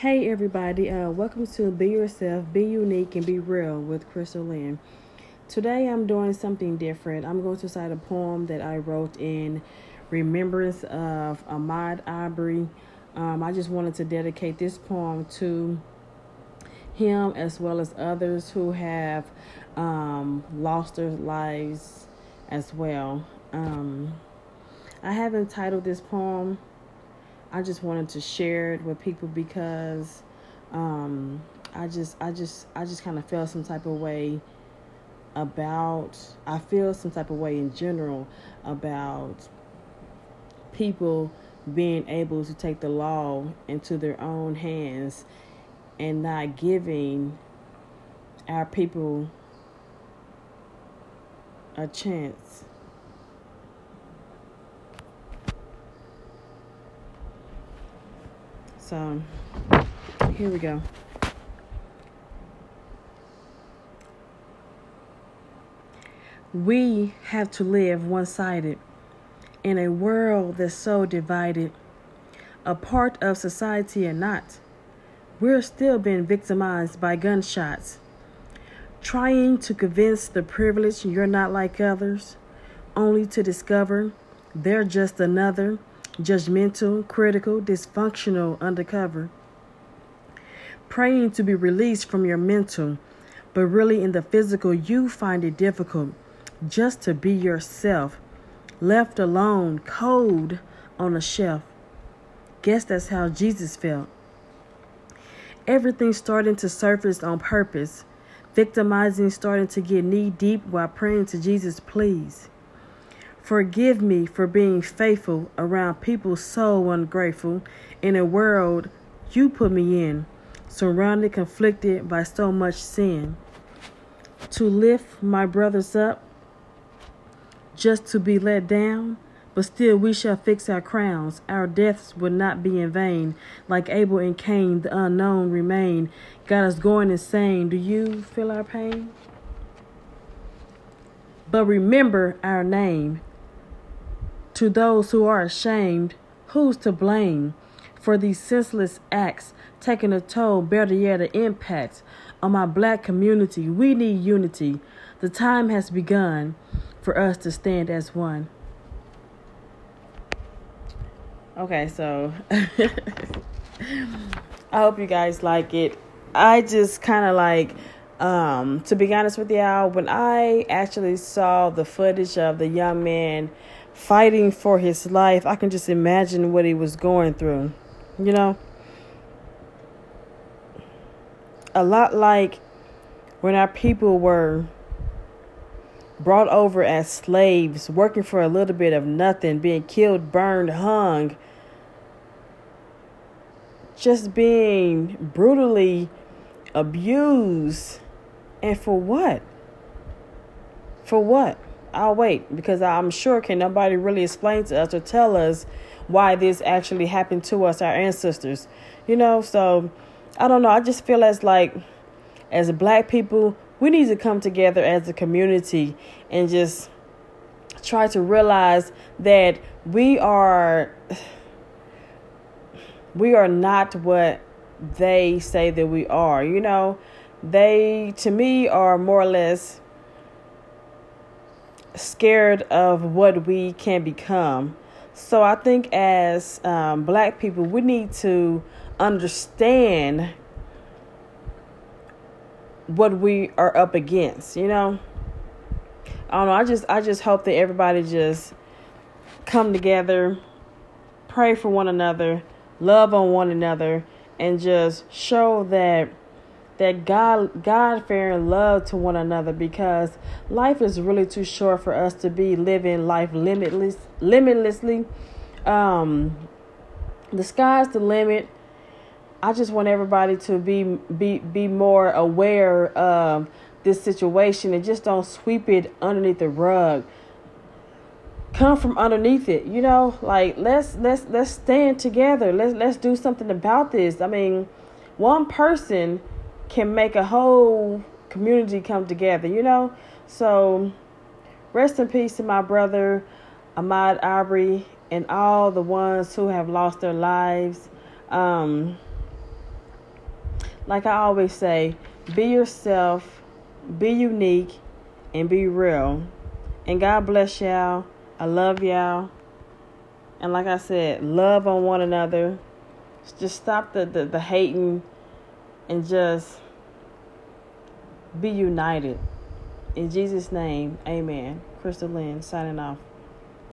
Hey everybody, uh, welcome to Be Yourself, Be Unique, and Be Real with Crystal Lynn. Today I'm doing something different. I'm going to cite a poem that I wrote in remembrance of Ahmaud Arbery. Um, I just wanted to dedicate this poem to him as well as others who have um, lost their lives as well. Um, I have entitled this poem I just wanted to share it with people because um, I just I just I just kind of felt some type of way about I feel some type of way in general about people being able to take the law into their own hands and not giving our people a chance. So, here we go. We have to live one sided in a world that's so divided, a part of society or not. We're still being victimized by gunshots, trying to convince the privileged you're not like others, only to discover they're just another judgmental, critical, dysfunctional, undercover. Praying to be released from your mental, but really in the physical, you find it difficult just to be yourself, left alone, cold on a shelf. Guess that's how Jesus felt. Everything starting to surface on purpose, victimizing starting to get knee deep while praying to Jesus, please. Forgive me for being faithful around people so ungrateful in a world you put me in, surrounded, conflicted by so much sin. To lift my brothers up, just to be let down, but still we shall fix our crowns. Our deaths will not be in vain. Like Abel and Cain, the unknown remain. Got us going insane. Do you feel our pain? But remember our name. To those who are ashamed, who's to blame for these senseless acts taking a toll, better yet, the impact on my black community? We need unity. The time has begun for us to stand as one. Okay, so I hope you guys like it. I just kind of like, um, to be honest with y'all, when I actually saw the footage of the young man fighting for his life. I can just imagine what he was going through. You know? A lot like when our people were brought over as slaves, working for a little bit of nothing, being killed, burned, hung, just being brutally abused. And for what? For what? I'll wait because I'm sure can nobody really explain to us or tell us why this actually happened to us, our ancestors. You know, so I don't know. I just feel as like as black people, we need to come together as a community and just try to realize that we are we are not what they say that we are. You know, they to me are more or less scared of what we can become. So I think as um, black people, we need to understand what we are up against, you know? I don't know. I just I just hope that everybody just come together, pray for one another, love on one another, and just show that that God God fearing love to one another because life is really too short for us to be living life limitless limitlessly. Um the sky's the limit. I just want everybody to be be be more aware of this situation and just don't sweep it underneath the rug. Come from underneath it, you know, like let's let's let's stand together. Let's let's do something about this. I mean, one person can make a whole community come together, you know? So rest in peace to my brother Ahmaud Arbery and all the ones who have lost their lives. Um, like I always say, be yourself, be unique, and be real. And God bless y'all. I love y'all. And like I said, love on one another. Just stop the, the, the hating and just be united. In Jesus' name, amen. Crystal Lynn signing off.